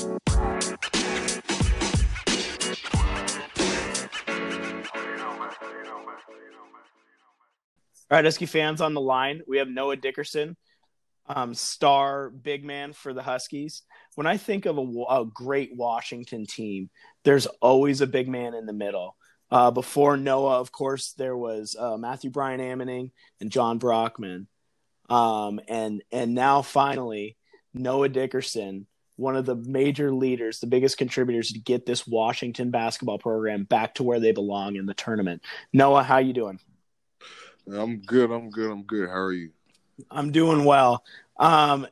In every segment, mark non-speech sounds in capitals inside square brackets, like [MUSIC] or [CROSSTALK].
All right, Husky fans on the line. We have Noah Dickerson, um, star big man for the Huskies. When I think of a, a, great Washington team, there's always a big man in the middle. Uh, before Noah, of course, there was uh, Matthew Bryan-Amaning and Jon Brockman, um, and and now finally Noah Dickerson, one of the major leaders, the biggest contributors to get this Washington basketball program back to where they belong in the tournament. Noah, how you doing? I'm good. I'm good. I'm good. How are you? I'm doing well. Um,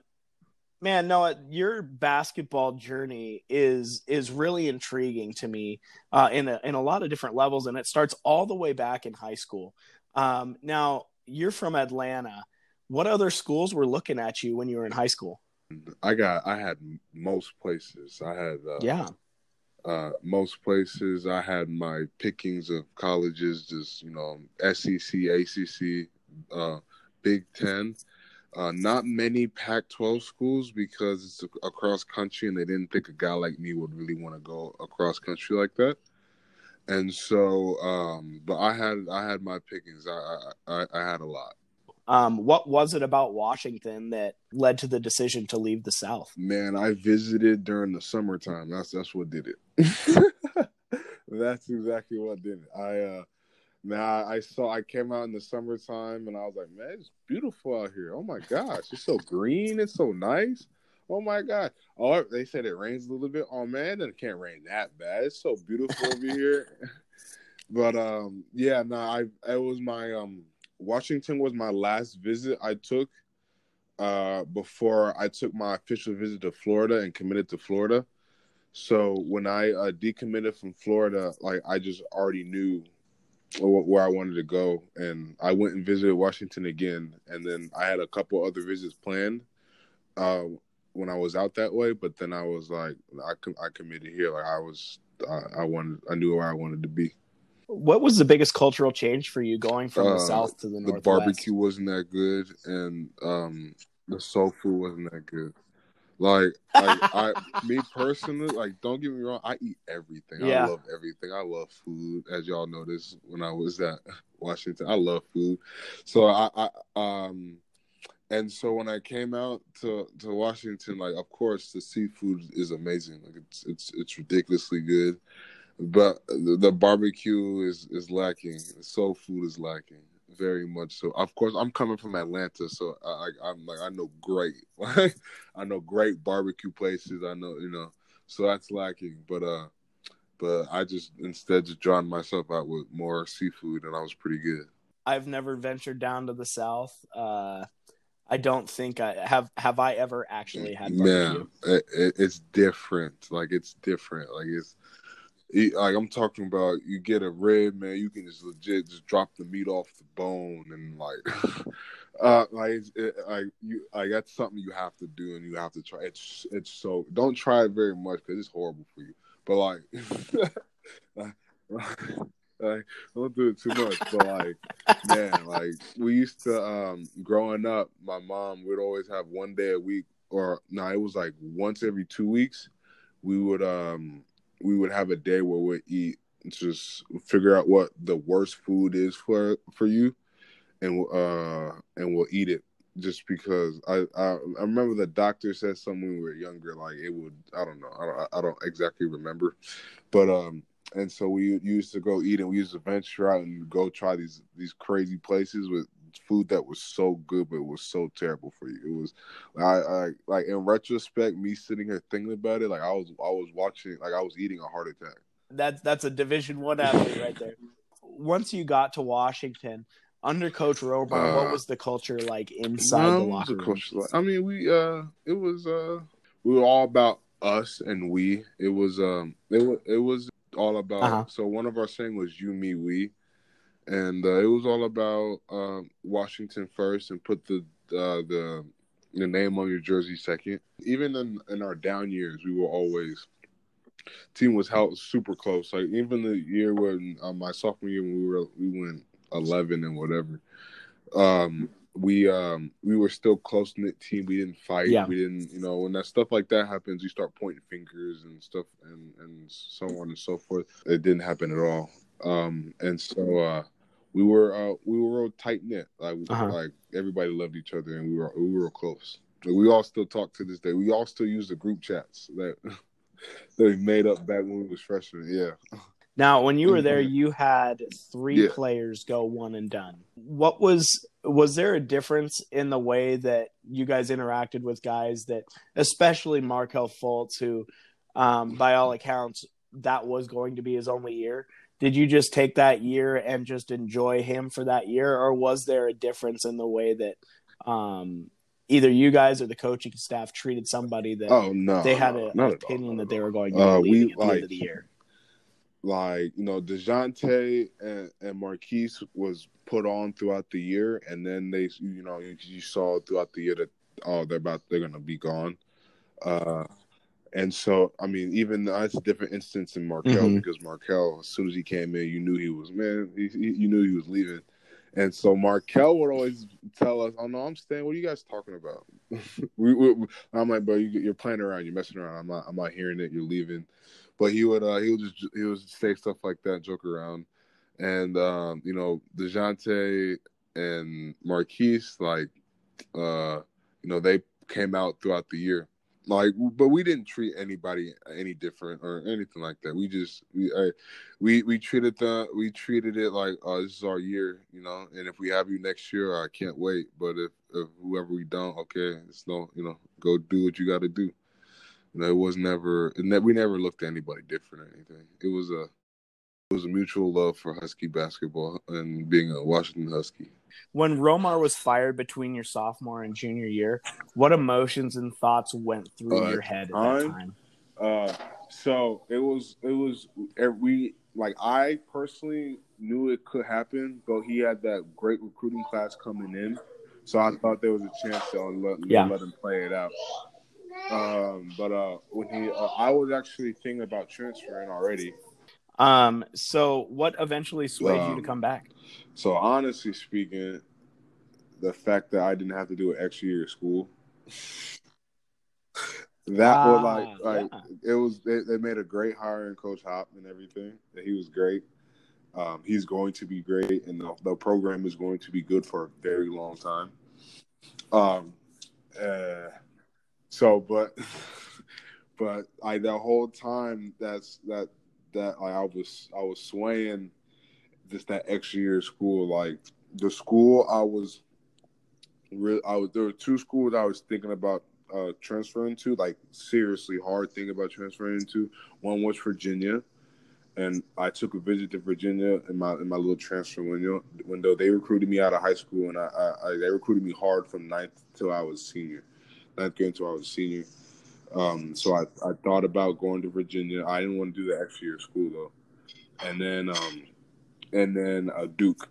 man, Noah, your basketball journey is is really intriguing to me uh, in a, in a lot of different levels, and it starts all the way back in high school. Um, now, you're from Atlanta. What other schools were looking at you when you were in high school? I got. I had most places. I had. Uh, yeah uh, most places I had my pickings of colleges, just you know, SEC, ACC, uh, Big Ten. Uh, not many Pac-12 schools because it's across country, and they didn't think a guy like me would really want to go across country like that. And so, um, but I had I had my pickings. I I, I had a lot. Um, what was it about Washington that led to the decision to leave the South? Man, I visited during the summertime. That's that's what did it. [LAUGHS] that's exactly what did it. I uh now I saw I came out in the summertime and I was like, man, it's beautiful out here. Oh my gosh, it's so green, it's so nice. Oh my god. Oh, they said it rains a little bit. Oh man, it can't rain that bad. It's so beautiful over here. [LAUGHS] But um yeah, no, I it was my um Washington was my last visit I took uh, before I took my official visit to Florida and committed to Florida. So when I uh, decommitted from Florida, like I just already knew where I wanted to go, and I went and visited Washington again, and then I had a couple other visits planned uh, when I was out that way. But then I was like, I I committed here. Like I was, I wanted, I knew where I wanted to be. What was the biggest cultural change for you going from the uh, south to the north? The barbecue wasn't that good, and um, the soul food wasn't that good. Like, I, I, [LAUGHS] me personally, like, don't get me wrong, I eat everything. Yeah. I love everything. I love food, as y'all noticed when I was at [LAUGHS] Washington. I love food, so I, I um, and so when I came out to to Washington, like, of course, the seafood is amazing. Like, it's it's it's ridiculously good but the, barbecue is is lacking. The soul food is lacking very much so. Of course, I'm coming from Atlanta, so I, am like I know great, [LAUGHS] I know great barbecue places. I know you know, so that's lacking. But uh, but I just instead just drawn myself out with more seafood, and I was pretty good. I've never ventured down to the south. Uh, I don't think I have. Have I ever actually had? Barbecue? Man, it, it's different. Like it's different. Like it's like I'm talking about, you get a rib, man. You can just legit just drop the meat off the bone and like, [LAUGHS] uh, like it, like you, like that's something you have to do and you have to try. It's it's so don't try it very much because it's horrible for you. But like, [LAUGHS] like, don't do it too much. But like, man, like we used to um growing up, my mom would always have one day a week, or no, it was like once every two weeks. We would um we would have a day where we eat just figure out what the worst food is for for you and uh and we'll eat it just because I, I I remember the doctor said something when we were younger like it would I don't know I don't I don't exactly remember but um and so we used to go eat and we used to venture out and go try these these crazy places with food that was so good but it was so terrible for you. It was I, I like in retrospect, me sitting here thinking about it, like I was I was watching like I was eating a heart attack. That's that's a division one athlete right there. Once you got to Washington, under Coach Romar, uh, what was the culture like inside the locker room? Like? I mean, we uh, it was uh, we were all about us and we. It was um, it was it was all about. Uh-huh. So one of our saying was "you, me, we," and uh, it was all about um, Washington first and put the uh, the the name on your jersey second. Even in, in our down years, we were always team was held super close. Like even the year when uh, my sophomore year when we were we went eleven and whatever, um, we um we were still close knit team. We didn't fight. Yeah. We didn't you know when that stuff like that happens, you start pointing fingers and stuff and and so on and so forth. It didn't happen at all. Um and so uh we were uh we were real tight knit. Like Uh-huh. like everybody loved each other and we were we were close. Like, we all still talk to this day. We all still use the group chats that [LAUGHS] that we made up back when we was freshmen. Yeah. Now, when you were there, you had three Yeah. players go one and done. What was was there a difference in the way that you guys interacted with guys that, especially Markelle Fultz, who, um, by all accounts, that was going to be his only year? Did you just take that year and just enjoy him for that year, or was there a difference in the way that um, either you guys or the coaching staff treated somebody that Oh no. they had a, an at all, opinion that they were going to Uh, we, leaving at the like- end of the year? like you know Dejounte and, and Marquese was put on throughout the year, and then they you know you, you saw throughout the year that oh they're about they're gonna be gone, uh, and so I mean even that's a different instance in Markelle Mhm. because Markelle as soon as he came in you knew he was man he, he- you knew he was leaving, and so Markelle would always tell us oh no I'm staying. What are you guys talking about? [LAUGHS] We, we, I'm like bro you, you're playing around. You're messing around. I'm not I'm not hearing it. You're leaving. But he would uh he would just he would say stuff like that, joke around, and um you know Dejounte and Marquese like uh you know they came out throughout the year like but we didn't treat anybody any different or anything like that. We just we uh, we we treated the we treated it like oh this is our year you know and if we have you next year I can't wait. But if if whoever we don't okay it's no you know go do what you got to do. You know, it was never, ne- we never looked at anybody different or anything. It was a, it was a mutual love for Husky basketball and being a Washington Husky. when Romar was fired between your sophomore and junior year, what emotions and thoughts went through Uh, your head at that time? time? Uh, so it was, it was, we like I personally knew it could happen, but he had that great recruiting class coming in, so I thought there was a chance to let, Yeah. let him play it out. Um, but uh, when he, uh, I was actually thinking about transferring already. Um, so what eventually swayed you Um, to come back? So honestly speaking, the fact that I didn't have to do an extra year of school, that was Ah, like like yeah. it was. They, they made a great hire in Coach Hop and everything. That he was great. Um, he's going to be great, and the, the program is going to be good for a very long time. Um, uh, so, but [LAUGHS] but I the whole time that's that that like, I was I was swaying just that extra year of school. Like the school I was real I was there were two schools I was thinking about uh transferring to, like seriously hard thing about transferring to. One was Virginia. And I took a visit to Virginia in my in my little transfer window. Window they recruited me out of high school, and I, I, I they recruited me hard from ninth till I was senior, ninth grade until I was senior. Um, so I, I thought about going to Virginia. I didn't want to do the extra year of school though, and then um, and then uh, Duke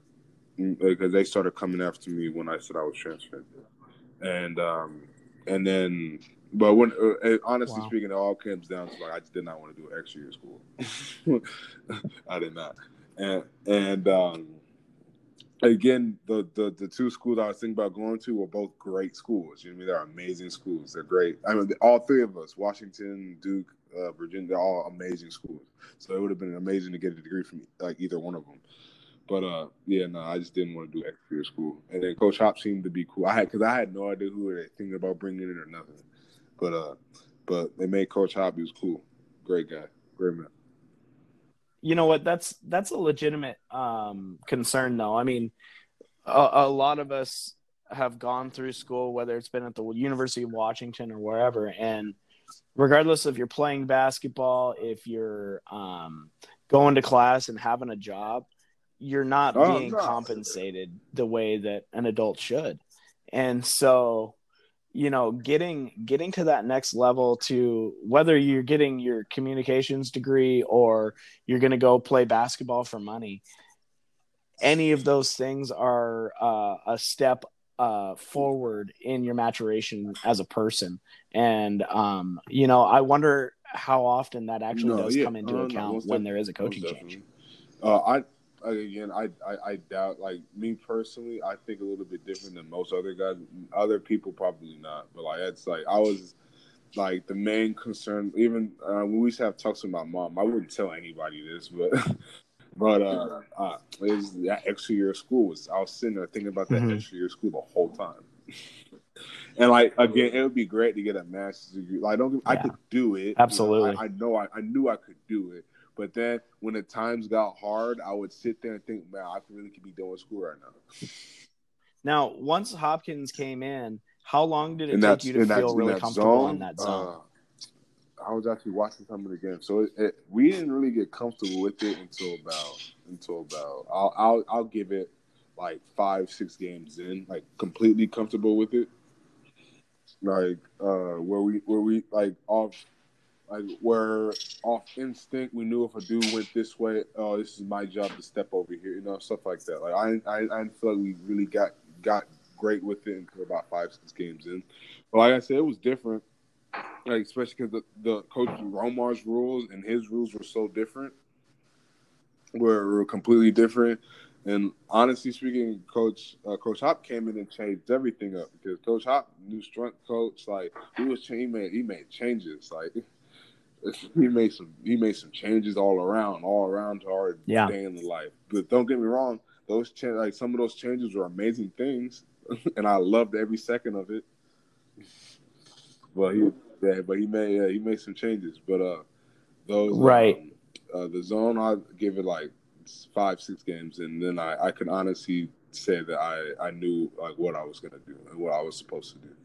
because they started coming after me when I said I was transferring, and um, and then but when uh, honestly Wow. speaking, it all comes down to like I just did not want to do an extra year of school. [LAUGHS] I did not, and and um, again, the, the the two schools I was thinking about going to were both great schools. You know, what I mean, they're amazing schools. They're great. I mean, all three of us, Washington, Duke, uh, Virginia, they're all amazing schools. So it would have been amazing to get a degree from like either one of them. But uh, yeah, no, I just didn't want to do extra school. And then Coach Hop seemed to be cool. I had because I had no idea who they thinking about bringing in or nothing. But uh, but they made Coach Hop. He was cool, great guy, great man. You know what? That's that's a legitimate um, concern, though. I mean, a, a lot of us have gone through school, whether it's been at the University of Washington or wherever, and regardless of you're playing basketball, if you're um, going to class and having a job, you're not Oh, being no. compensated the way that an adult should. And so, you know, getting getting to that next level to whether you're getting your communications degree or you're going to go play basketball for money, any of those things are uh, a step uh, forward in your maturation as a person. And um, you know, I wonder how often that actually No, does yeah. come into Uh, account most when there is a coaching change. Uh, I again, I, I, I doubt. Like me personally, I think a little bit different than most other guys. Other people probably not, but like it's like I was like the main concern. Even uh, when we used to have talks with my mom, I wouldn't tell anybody this, but [LAUGHS] but uh, uh it was that extra year of school was. I was sitting there thinking about that mm-hmm. extra year of school the whole time. [LAUGHS] and like again, it would be great to get a master's degree. Like, I don't, yeah. I could do it. Absolutely, you know, I, I know, I, I knew I could do it but then when the times got hard, I would sit there and think, man, I really could be doing school right now. Now, once Hopkins came in, how long did it take you to feel really comfortable zone, in that zone? Uh, I was actually watching some of the games, so it, it, we didn't really get comfortable with it until about until about I'll, I'll I'll give it like five six games in, like completely comfortable with it, like uh where we where we like off like where off instinct we knew if a dude went this way, oh, this is my job to step over here, you know, stuff like that. Like I, I, I feel like we really got got great with it until about five, six games in. But like I said, it was different, like especially because the, the coach Romar's rules and his rules were so different, were, were completely different. And honestly speaking, Coach uh, Coach Hop came in and changed everything up because Coach Hop, new strength coach, like he was he made he made changes like [LAUGHS] he made some he made some changes all around, all around to our yeah. day in the life. But don't get me wrong, those cha- like some of those changes were amazing things, [LAUGHS] and I loved every second of it. But he, yeah, but he made yeah, he made some changes. But uh, those right, um, uh, the zone I give it like five six games, and then I I can honestly say that I I knew like what I was gonna do and what I was supposed to do.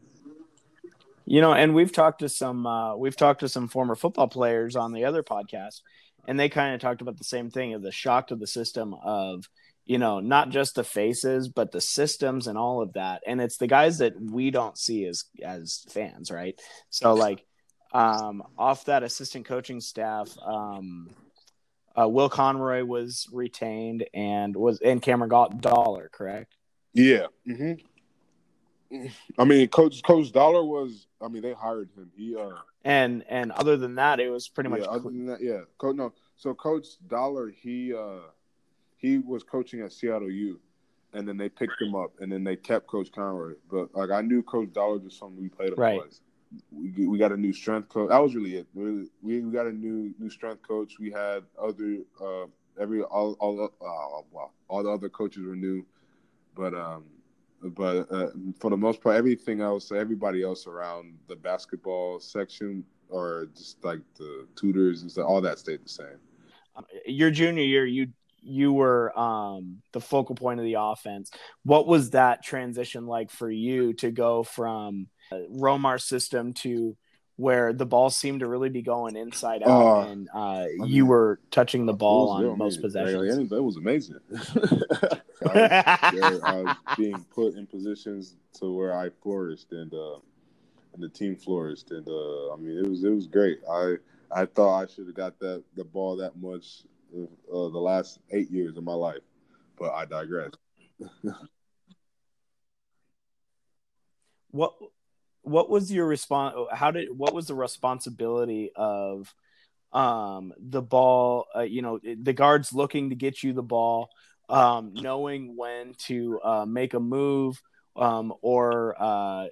You know, and we've talked to some uh, we've talked to some former football players on the other podcast, and they kind of talked about the same thing of the shock to the system of you know not just the faces but the systems and all of that. And it's the guys that we don't see as as fans right? So like um off that assistant coaching staff um uh, will conroy was retained and was and cameron got dollar correct? Yeah. Mm-hmm. I mean, Coach Coach Dollar was. I mean, they hired him. He uh. And and other than that, it was pretty much. Yeah, other than that, yeah. Coach no. So Coach Dollar, he uh, he was coaching at Seattle U, and then they picked him up, and then they kept Coach Conroy. But like I knew Coach Dollar just something we played him right. twice. We we got a new strength coach. That was really it. We we got a new new strength coach. We had other uh every all all uh, well all the other coaches were new, but um but uh, for the most part, everything else, everybody else around the basketball section or just like the tutors and stuff, all that stayed the same. Um, your junior year, you you were um, the focal point of the offense. What was that transition like for you to go from Romar system to where the ball seemed to really be going inside out, uh, and uh, you were touching the ball on most possessions. That was amazing. [LAUGHS] I, was, [LAUGHS] I, was, being put in positions to where I flourished, and uh, and the team flourished, and uh, I mean it was it was great. I I thought I should have got that the ball that much uh, the last eight years of my life, but I digress. [LAUGHS] what what was your response how did what was the responsibility of um the ball uh, you know the guards looking to get you the ball um knowing when to uh, make a move um or uh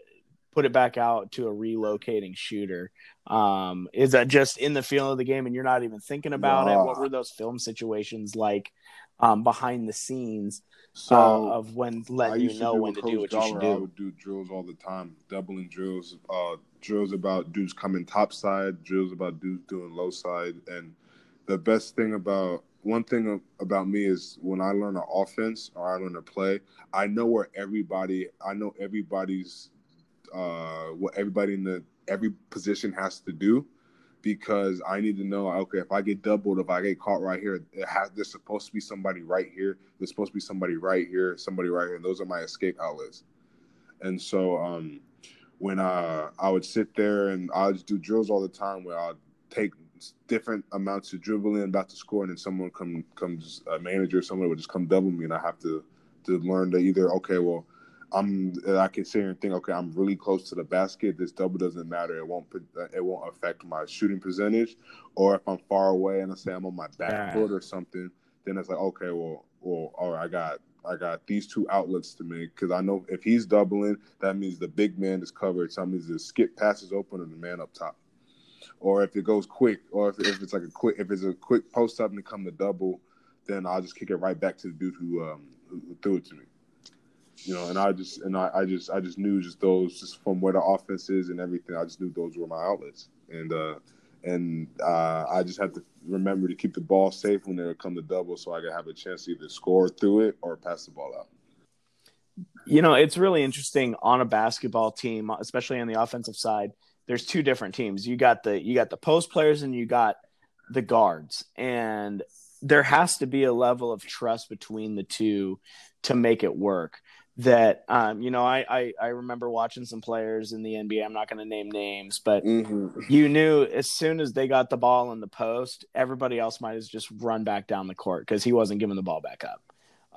put it back out to a relocating shooter? Um is that just in the feel of the game and you're not even thinking about it? What were those film situations like um behind the scenes so uh, of when letting you know when to do what Dollar, you should do. I would do drills all the time, doubling drills, uh, drills about dudes coming top side, drills about dudes doing low side, and the best thing about one thing about me is when I learn an offense or I learn a play, I know where everybody, I know everybody's, uh, what everybody in the every position has to do because I need to know okay if I get doubled if I get caught right here has there's supposed to be somebody right here there's supposed to be somebody right here somebody right here and those are my escape outlets. And so um when uh, I would sit there and I would do drills all the time where I'd take different amounts of dribbling about to score and then someone come comes a manager someone would just come double me and I have to to learn to either okay well I'm I can sit here and think, okay, I'm really close to the basket. This double doesn't matter. It won't it won't affect my shooting percentage. Or if I'm far away and I say I'm on my back foot or something, then it's like, okay, well, or or I got I got these two outlets to make because I know if he's doubling, that means the big man is covered. So that means the skip passes open and the man up top. Or if it goes quick, or if, if it's like a quick, if it's a quick post up and it come to double, then I'll just kick it right back to the dude who um who, who threw it to me. You know, and I just and I, I just I just knew just those just from where the offense is and everything. I just knew those were my outlets, and uh and uh, I just had to remember to keep the ball safe when they would come to double, so I could have a chance to either score through it or pass the ball out. You know, it's really interesting on a basketball team, especially on the offensive side. There's two different teams. You got the you got the post players and you got the guards, and there has to be a level of trust between the two to make it work that um, you know I, I, I remember watching some players in the NBA. I'm not going to name names, but mm-hmm. you knew as soon as they got the ball in the post, everybody else might have just run back down the court because he wasn't giving the ball back up.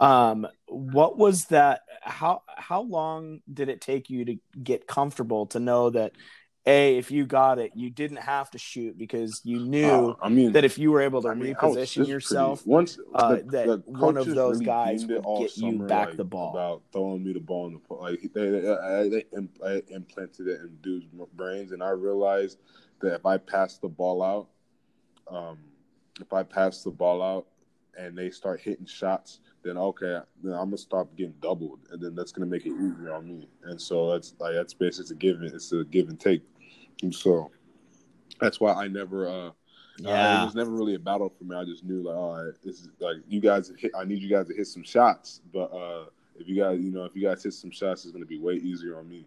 Um, what was that? How how long did it take you to get comfortable to know that a if you got it you didn't have to shoot because you knew uh, I mean, that if you were able to I mean, reposition yourself pretty, once uh, the, that the one of those really guys would get you back like, the ball about throwing me the ball in the like they, they, they implanted it in dudes brains and I realized that if I pass the ball out um if I pass the ball out and they start hitting shots then okay, then I'm gonna stop getting doubled, and then that's gonna make it easier on me. And so that's like that's basically a give. It's a give and take. And so that's why I never uh yeah. Uh, it was never really a battle for me. I just knew like, all right, this is like you guys hit I need you guys to hit some shots. But uh if you guys, you know, if you guys hit some shots, it's gonna be way easier on me.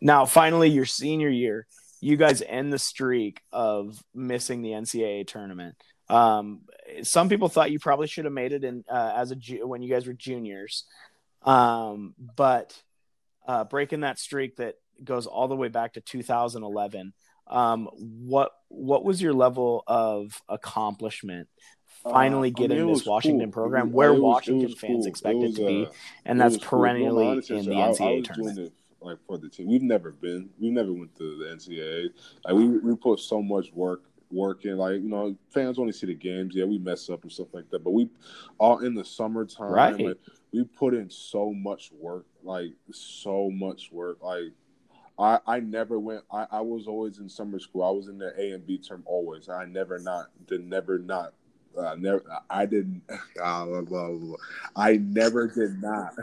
Now, finally, your senior year, you guys end the streak of missing the NCAA tournament. Um, some people thought you probably should have made it in uh, as a when you guys were juniors, um, but uh, breaking that streak that goes all the way back to 2011. Um, what what was your level of accomplishment finally uh, getting I mean, this Washington cool. program was, where was, Washington fans cool. expect it, to be, uh, and that's perennially cool. in the NCAA tournament. like for the team, we've never been, we never went to the NCAA. Like we we put so much work working. Like you know, fans only see the games. Yeah, we mess up and stuff like that, but we all in the summertime. Right. Like, we put in so much work, like so much work. Like I, I never went. I, I was always in summer school. I was in the A and B term always. I never not did never not. Uh, never. I didn't. [LAUGHS] Uh, blah, blah, blah. I never did not.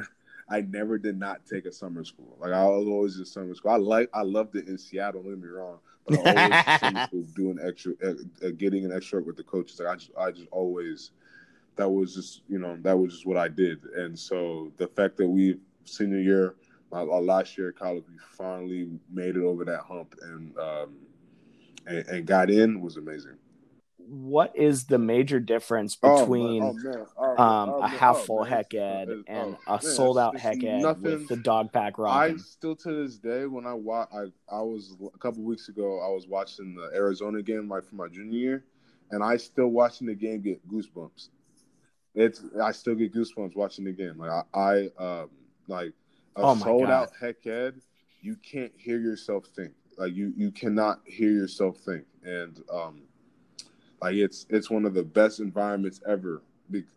I never did not take a summer school. Like I was always in summer school. I like. I loved it in Seattle. Don't get me wrong. But I always summer [LAUGHS] school doing extra, uh, uh, getting an extra with the coaches. Like I just, I just always. That was just, you know, that was just what I did. And so the fact that we senior year my, our last year at college, we finally made it over that hump and um, and, and got in was amazing. What is the major difference oh, between oh, oh, um, a half full Hec Ed and a sold out Hec Ed with the Dawg Pack rocking? I still to this day when I watch, I I was a couple weeks ago I was watching the Arizona game like for my junior year, and I still watching the game get goosebumps. It's I still get goosebumps watching the game. Like I, I um like a oh sold God. out Hec Ed, you can't hear yourself think. Like you you cannot hear yourself think, and um, like it's it's one of the best environments ever.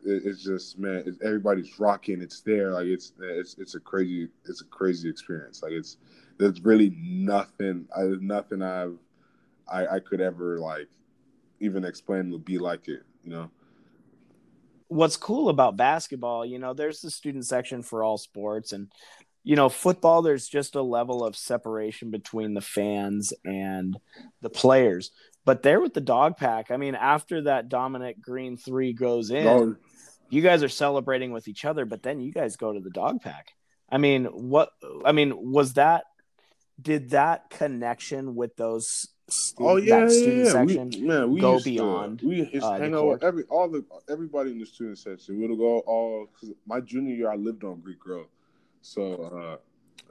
It's just man, it's, everybody's rocking. It's there. Like it's it's it's a crazy it's a crazy experience. Like it's there's really nothing. I, nothing I've I I could ever like even explain would be like it. You know what's cool about basketball, you know, there's the student section for all sports, and you know, football, there's just a level of separation between the fans and the players. But there with the Dawg Pack, I mean, after that Dominic Green three goes in, oh. you guys are celebrating with each other, but then you guys go to the Dawg Pack. I mean, what, I mean, was that, did that connection with those oh yeah, yeah, yeah. section we, man, we go beyond. To, we used uh, hang out with every all the everybody in the student section. We'd go all. My junior year, I lived on Greek Grove. So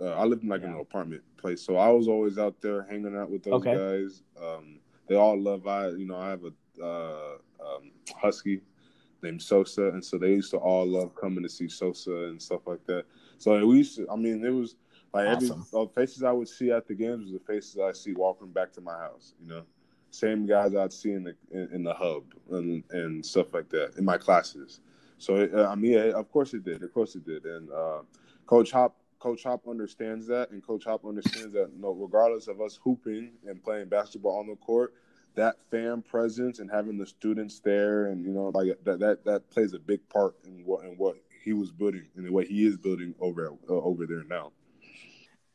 uh, uh, I lived in like yeah. an apartment place, so I was always out there hanging out with those okay. guys. Um, they all love I, you know, I have a uh, um, husky named Sosa, and so they used to all love coming to see Sosa and stuff like that. So we used to, I mean, it was like awesome. every the faces I would see at the games was the faces I see walking back to my house. You know, same guys I'd see in the in, in the hub and and stuff like that in my classes. So I mean, yeah, of course it did. Of course it did. And uh, Coach Hop, Coach Hop understands that, and Coach Hop understands that. no, regardless of us hooping and playing basketball on the court, that fan presence and having the students there, and you know, like that that that plays a big part in what in what he was building and the way he is building over uh, over there now.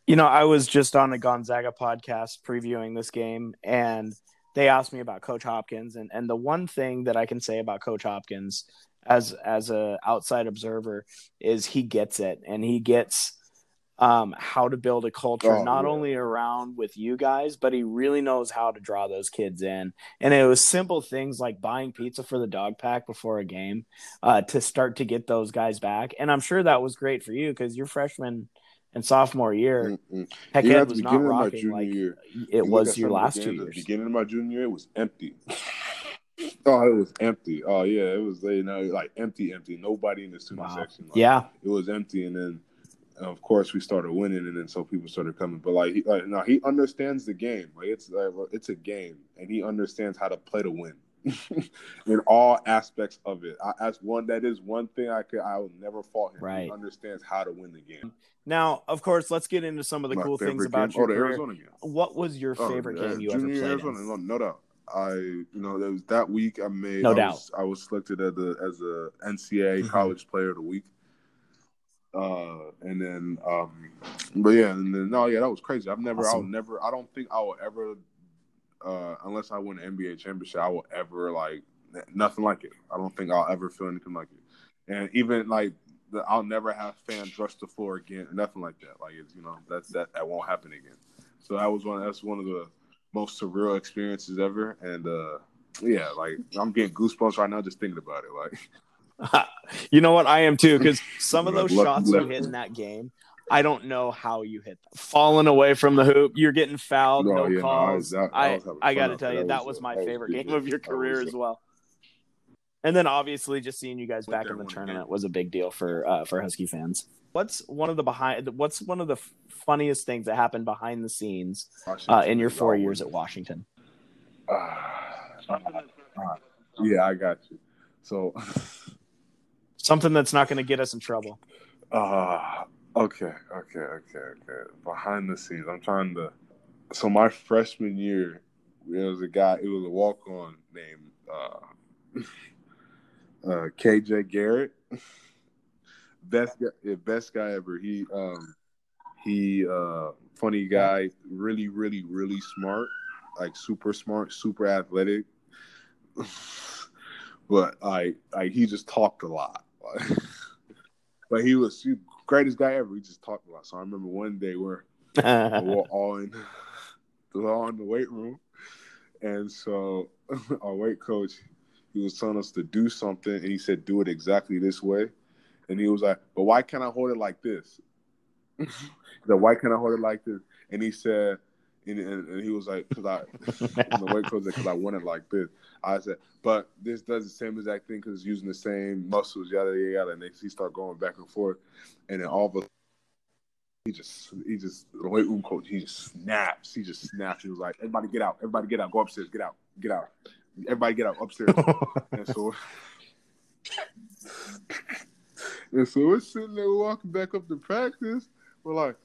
You know, I was just on a Gonzaga podcast previewing this game, and they asked me about Coach Hopkins, and and the one thing that I can say about Coach Hopkins as as a outside observer is he gets it, and he gets um, how to build a culture oh, not yeah. only around with you guys, but he really knows how to draw those kids in. And it was simple things like buying pizza for the Dawg Pack before a game uh, to start to get those guys back. And I'm sure that was great for you because you're freshman and sophomore year, mm Hec was not rocking like year, it was your last two years. Beginning of my junior year, it was empty. [LAUGHS] oh, it was empty. Oh yeah, it was you know like empty, empty. Nobody in the student wow. section. Like, yeah, it was empty, and then of course we started winning, and then so people started coming. But like, he, like no, he understands the game. Like it's like it's a game, and he understands how to play to win. [LAUGHS] in all aspects of it. I, that's one that is one thing I could I will never fault him. Right. He understands how to win the game. Now, of course, let's get into some of the My cool things about game? your oh, career. Arizona game. What was your oh, favorite oh, game you ever played? Arizona, no, no doubt. I you know that was that week I made no I doubt was, I was selected as a as a NCAA mm-hmm. college player of the week. Uh, and then um, but yeah, and then no, yeah, that was crazy. I've never, awesome. I'll never, I don't think I will ever uh, unless I win an NBA championship, I will ever like nothing like it. I don't think I'll ever feel anything like it. And even like the, I'll never have fans rush the floor again. Nothing like that. Like it's you know that's that that won't happen again. So that was one. That's one of the most surreal experiences ever. And uh yeah, like I'm getting goosebumps right now just thinking about it. Like, [LAUGHS] you know what? I am too because some [LAUGHS] of those shots you hit in that game I don't know how you hit them. Falling away from the hoop, you're getting fouled, no, no yeah, calls. No, I, I, I got to tell you, that was, was my favorite game of your [LAUGHS] career as well. And then obviously, just seeing you guys back in the tournament was a big deal for uh, for Husky fans. What's one of the behind? What's one of the funniest things that happened behind the scenes uh, in your four years at Washington? Uh, [SIGHS] uh, yeah, I got you. So [LAUGHS] something that's not going to get us in trouble. Uh, Okay, okay, okay, okay. Behind the scenes, I'm trying to. So my freshman year, there was a guy. It was a walk on named uh, [LAUGHS] uh, KJ Garrett. [LAUGHS] best guy, best guy ever. He um he uh funny guy, really, really, really smart, like super smart, super athletic. [LAUGHS] but I like he just talked a lot. but he was super greatest guy ever. We just talked about. So I remember one day where [LAUGHS] we're all in, [LAUGHS] we're all in the weight room, and so [LAUGHS] our weight coach he was telling us to do something, and he said, "Do it exactly this way," and he was like, "But why can't I hold it like this?" the why can't I hold it like this? And he said, and, and, and he was like, because I, [LAUGHS] the weight coach because I want it like this. I said, but this does the same exact thing because it's using the same muscles, yada yada yada. And they he start going back and forth, and then all of a he just he just the weight room coach he just snaps. He just snaps. He was like, everybody get out, everybody get out, go upstairs, get out, get out, everybody get out upstairs. [LAUGHS] and so. And so we're sitting there walking back up to practice. We're like,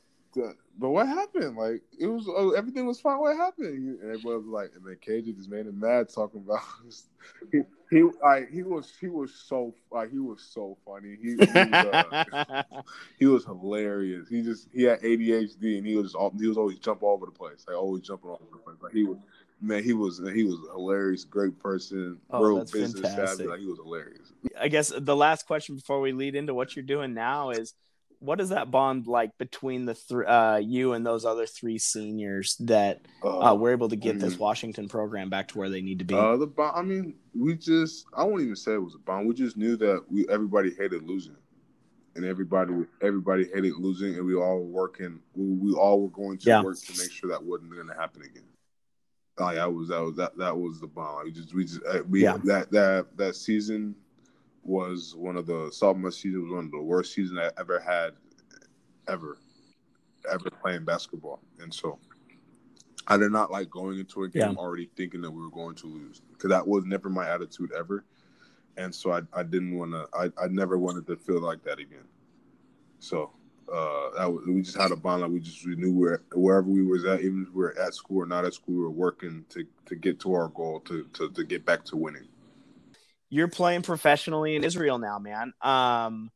but what happened? Like it was oh, everything was fine. What happened? And everybody was like, and then KJ just made him mad talking about [LAUGHS] he he like he was he was so like he was so funny. He he was, uh, [LAUGHS] he was hilarious. He just he had ADHD and he was all, he was always jump all over the place. Like always jumping all over the place. Like he was man, he was he was hilarious, great person, oh, real business fantastic. savvy. Like he was hilarious. I guess the last question before we lead into what you're doing now is what is that bond like between the th- uh, you and those other three seniors that uh, uh, were able to get this Washington program back to where they need to be? Uh, the bond, I mean, we just I won't even say it was a bond. We just knew that we everybody hated losing, and everybody everybody hated losing, and we all were working. We, we all were going to yeah. work to make sure that wasn't going to happen again. Like I was, that was that that was the bond. We just we just uh, we yeah. that that that season was one of the sophomore season was one of the worst season I ever had, ever, ever playing basketball. And so, I did not like going into a game yeah. already thinking that we were going to lose because that was never my attitude ever. and so I, I didn't want to. I, I never wanted to feel like that again. So uh, that was, we just had a bond. Like we just we knew where wherever we was at, even if we were at school or not at school, we were working to to get to our goal to to to get back to winning. You're playing professionally in Israel now, man. Um,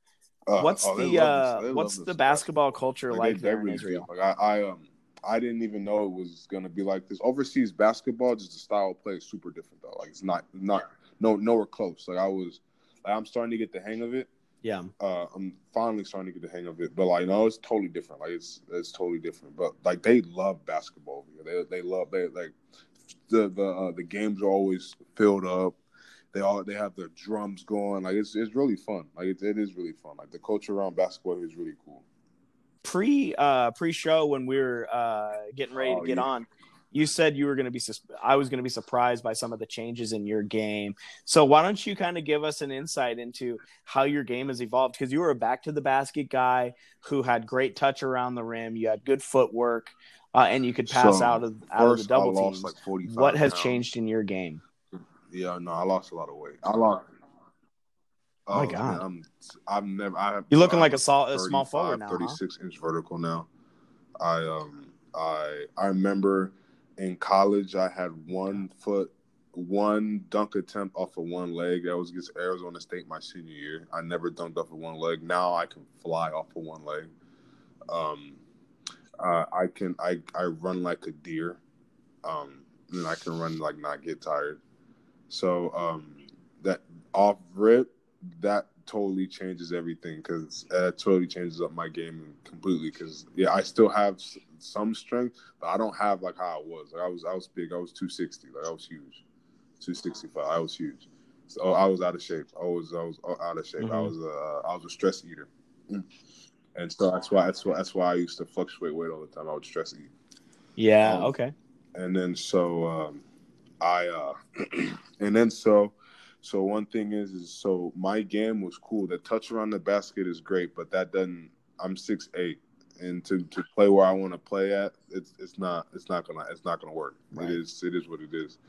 uh, what's oh, the uh, what's the basketball culture like, like they, there in Israel? Like I, I um I didn't even know it was gonna be like this. Overseas basketball, just the style of play is super different though. Like it's not not no nowhere close. Like I was, like I'm starting to get the hang of it. Yeah. Uh, I'm finally starting to get the hang of it, but like no, it's totally different. Like it's it's totally different. But like they love basketball. They they love they like the the uh, the games are always filled up. They all they have their drums going. Like it's it's really fun. Like it, it is really fun. Like the culture around basketball is really cool. Pre uh pre show when we were uh getting ready oh, to get yeah. on, you said you were going to be i was going to be surprised by some of the changes in your game so why don't you kind of give us an insight into how your game has evolved because you were a back to the basket guy who had great touch around the rim you had good footwork uh, and you could pass so, out of out of the double teams like what has pounds. changed in your game yeah no i lost a lot of weight i lost Oh, my God! Man, I'm, I've never. I have, You're looking like a, small, a small forward now. 36 huh? inch vertical now. I um I I remember in college, I had one foot, one dunk attempt off of one leg. That was against Arizona State my senior year. I never dunked off of one leg. Now I can fly off of one leg. Um, uh, I can I I run like a deer, um, and I can run like not get tired. So um, that off rip, that totally changes everything because that totally changes up my game completely. Because yeah, I still have some strength, but I don't have like how I was. Like I was I was big. I was two sixty. Like I was huge. Two sixty five. I was huge. So I was out of shape. I was I was out of shape. Mm-hmm. I was a I was a stress eater. [CLEARS THROAT] And so that's why that's why that's why I used to fluctuate weight all the time. I would stress eat. Yeah. Um, okay. And then so um, I uh, [CLEARS THROAT] and then so so one thing is, is so my game was cool. The touch around the basket is great, but that doesn't. I'm six eight, and to, to play where I want to play at, it's it's not it's not gonna it's not gonna work. Right. It is it is what it is.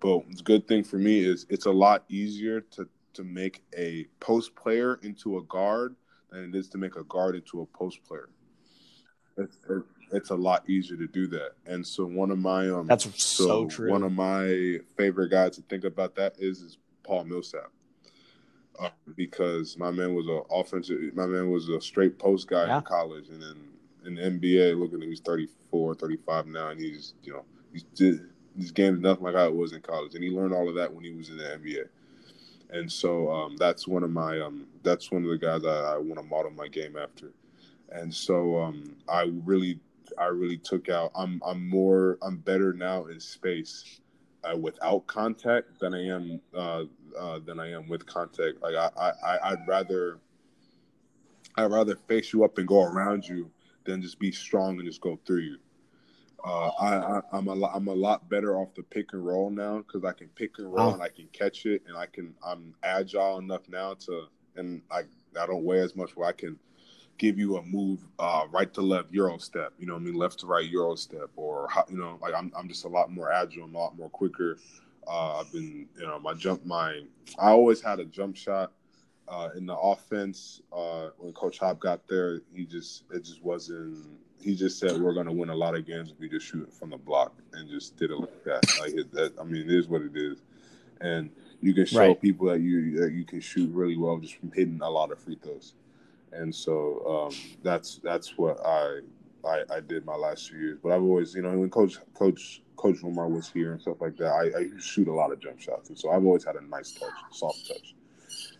But the good thing for me is it's a lot easier to to make a post player into a guard than it is to make a guard into a post player. It's, it's a lot easier to do that. And so one of my um that's so, so true. One of my favorite guys to think about that is is Paul Millsap. Uh, because my man was a offensive, my man was a straight post guy yeah. in college, and then in the NBA, looking at he's 34, 35 now, and he's you know he's just, he's gained nothing like how it was in college, and he learned all of that when he was in the NBA. And so um, that's one of my um, that's one of the guys I, I want to model my game after. And so um, I really I really took out. I'm I'm more I'm better now in space uh, without contact than I am uh, uh, than I am with contact. Like I, I, I'd rather, I'd rather face you up and go around you than just be strong and just go through you. Uh, I, I, am a lot, I'm a lot better off the pick and roll now because I can pick and roll oh. and I can catch it and I can I'm agile enough now to and I I don't weigh as much where I can give you a move uh, right to left euro step, you know I mean, left to right euro step, or you know, like I'm I'm just a lot more agile, I'm a lot more quicker. Uh, I've been, you know, my jump, my I always had a jump shot uh, in the offense. Uh, when Coach Hop got there, he just it just wasn't. He just said we're going to win a lot of games if we just shoot from the block and just did it like that. Like it, that, I mean, it is what it is, and you can show right. people that you that you can shoot really well just from hitting a lot of free throws and so um, that's that's what I, I, I did my last few years. But I've always, you know, when Coach Coach Coach Lamar was here and stuff like that, I, I shoot a lot of jump shots, and so I've always had a nice touch, soft touch,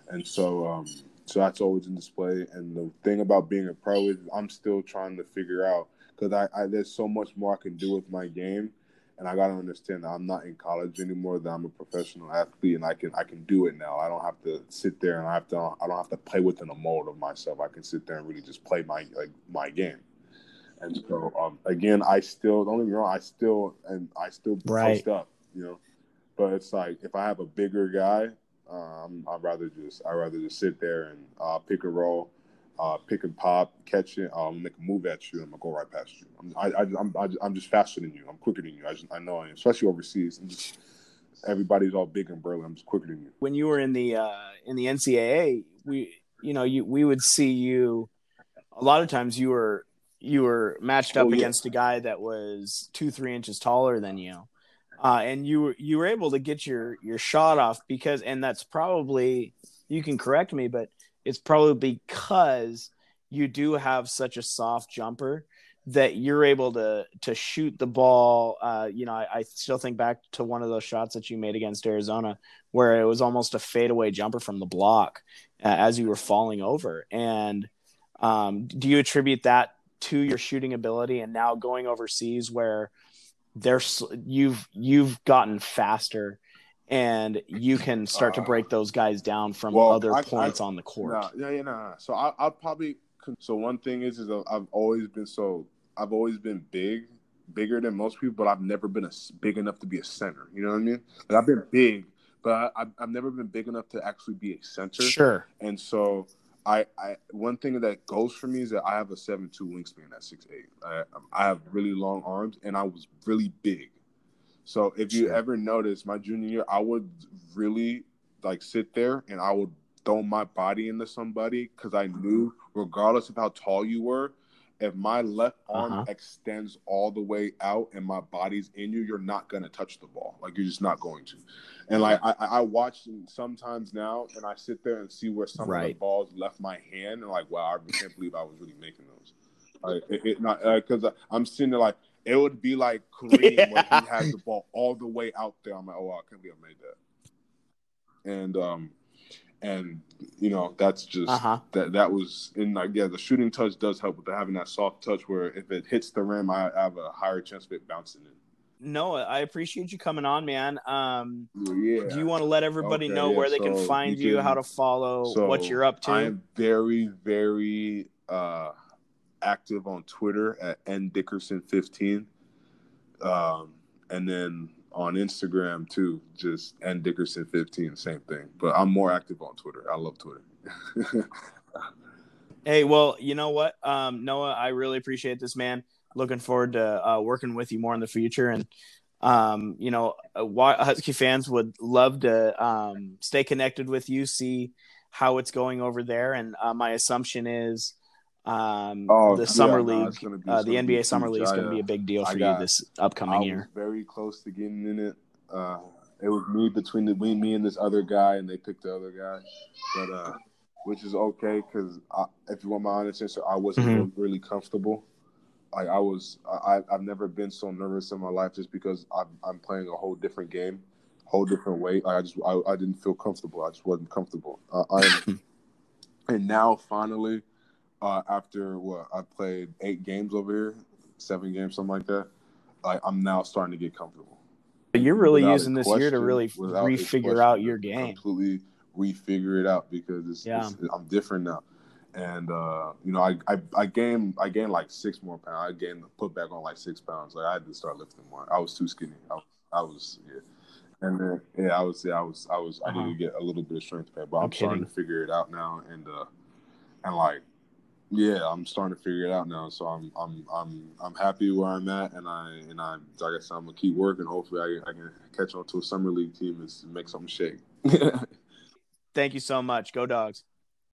and so um, so that's always in display. And the thing about being a pro is I'm still trying to figure out because I, I there's so much more I can do with my game and I got to understand that I'm not in college anymore. That I'm a professional athlete, and I can I can do it now. I don't have to sit there and I have to I don't have to play within a mold of myself. I can sit there and really just play my like my game. And so um, again, I still don't get me wrong. I still and I still right. post up, you know. But it's like if I have a bigger guy, um, I'd rather just I'd rather just sit there and uh, pick a roll uh, pick and pop, catch it, um, make a move at you, I'm gonna go right past you. I'm, I, I, I'm, I, am just faster than you. I'm quicker than you. I, just, I know, especially overseas. Just, everybody's all big and burly. I'm just quicker than you. When you were in the uh, in the NCAA, we you know you we would see you a lot of times you were you were matched up Oh, yeah. against a guy that was two three inches taller than you uh, and you were you were able to get your your shot off because and that's probably you can correct me but it's probably because you do have such a soft jumper that you're able to to shoot the ball. Uh, you know I, I still think back to one of those shots that you made against arizona where it was almost a fadeaway jumper from the block uh, as you were falling over. And um, do you attribute that to your shooting ability and now going overseas where there's you've you've gotten faster and you can start to break those guys down from Well, other I- points I- on the court. Nah, yeah, yeah, nah. So I, I'll probably. So one thing is, is I've always been so. I've always been big, bigger than most people, but I've never been a big enough to be a center. You know what I mean? Like I've been big, but I, I've, I've never been big enough to actually be a center. Sure. And so I, I one thing that goes for me is that I have a seven two wingspan at six eight. I, I have really long arms, and I was really big. So if you Sure. ever notice, my junior year, I would really like sit there and I would throw my body into somebody because I knew, regardless of how tall you were, if my left arm Uh-huh. extends all the way out and my body's in you, you're not gonna touch the ball. Like you're just not going to. And like I, I watch sometimes now, and I sit there and see where some of the balls left my hand, and like, wow, I can't believe I was really making those. Like it, it not because I'm sitting there like it would be like [LAUGHS] Kareem where Yeah. he had the ball all the way out there. I'm like, oh, I can't believe I made that. And um, and you know that's just Uh-huh. that that was in like yeah, the shooting touch does help with having that soft touch where if it hits the rim, I have a higher chance of it bouncing in. Noah, I appreciate you coming on, man. Um, Yeah. do you want to let everybody Okay, know yeah, where they can find you you, can- how to follow, So, what you're up to? I am very, very uh, active on Twitter at n dickerson fifteen, um, and then on Instagram too, just n dickerson fifteen, same thing. But I'm more active on Twitter. I love Twitter. [LAUGHS] Hey, well, you know what, um, Noah, I really appreciate this, man. Looking forward to uh, working with you more in the future, and um, you know, uh, Husky fans would love to um, stay connected with you, see how it's going over there, and uh, my assumption is um, Oh, the summer no, league, be- uh, the NBA summer league is going to be a big deal for got- you this upcoming I was year. very close to getting in it. Uh, it was me between the, me, me and this other guy, and they picked the other guy, but uh, which is okay because if you want my honest answer, I wasn't Mhm. really comfortable. Like I was, I I've never been so nervous in my life just because I'm I'm playing a whole different game, whole different way. Like I just I, I didn't feel comfortable. I just wasn't comfortable. Uh, I'm, [LAUGHS] and now finally, uh, after what I played eight games over here, seven games, something like that. Like I'm now starting to get comfortable. But you're really Without refigure this year to really refigure out your game. Completely refigure it out because it's, Yeah. it's- I'm different now, and uh, you know I, I I gained I gained like six more pounds. I gained put back on like six pounds. Like I had to start lifting more. I was too skinny. I, was- I was yeah. And then yeah, I was yeah, I was I was I Uh-huh. need to get a little bit of strength back, but No I'm starting to figure it out now, and uh, and like yeah, I'm starting to figure it out now. So I'm I'm I'm I'm happy where I'm at, and I and I like I said, I'm gonna keep working. Hopefully, I, I can catch on to a summer league team and make something shake. [LAUGHS] Thank you so much. Go dogs.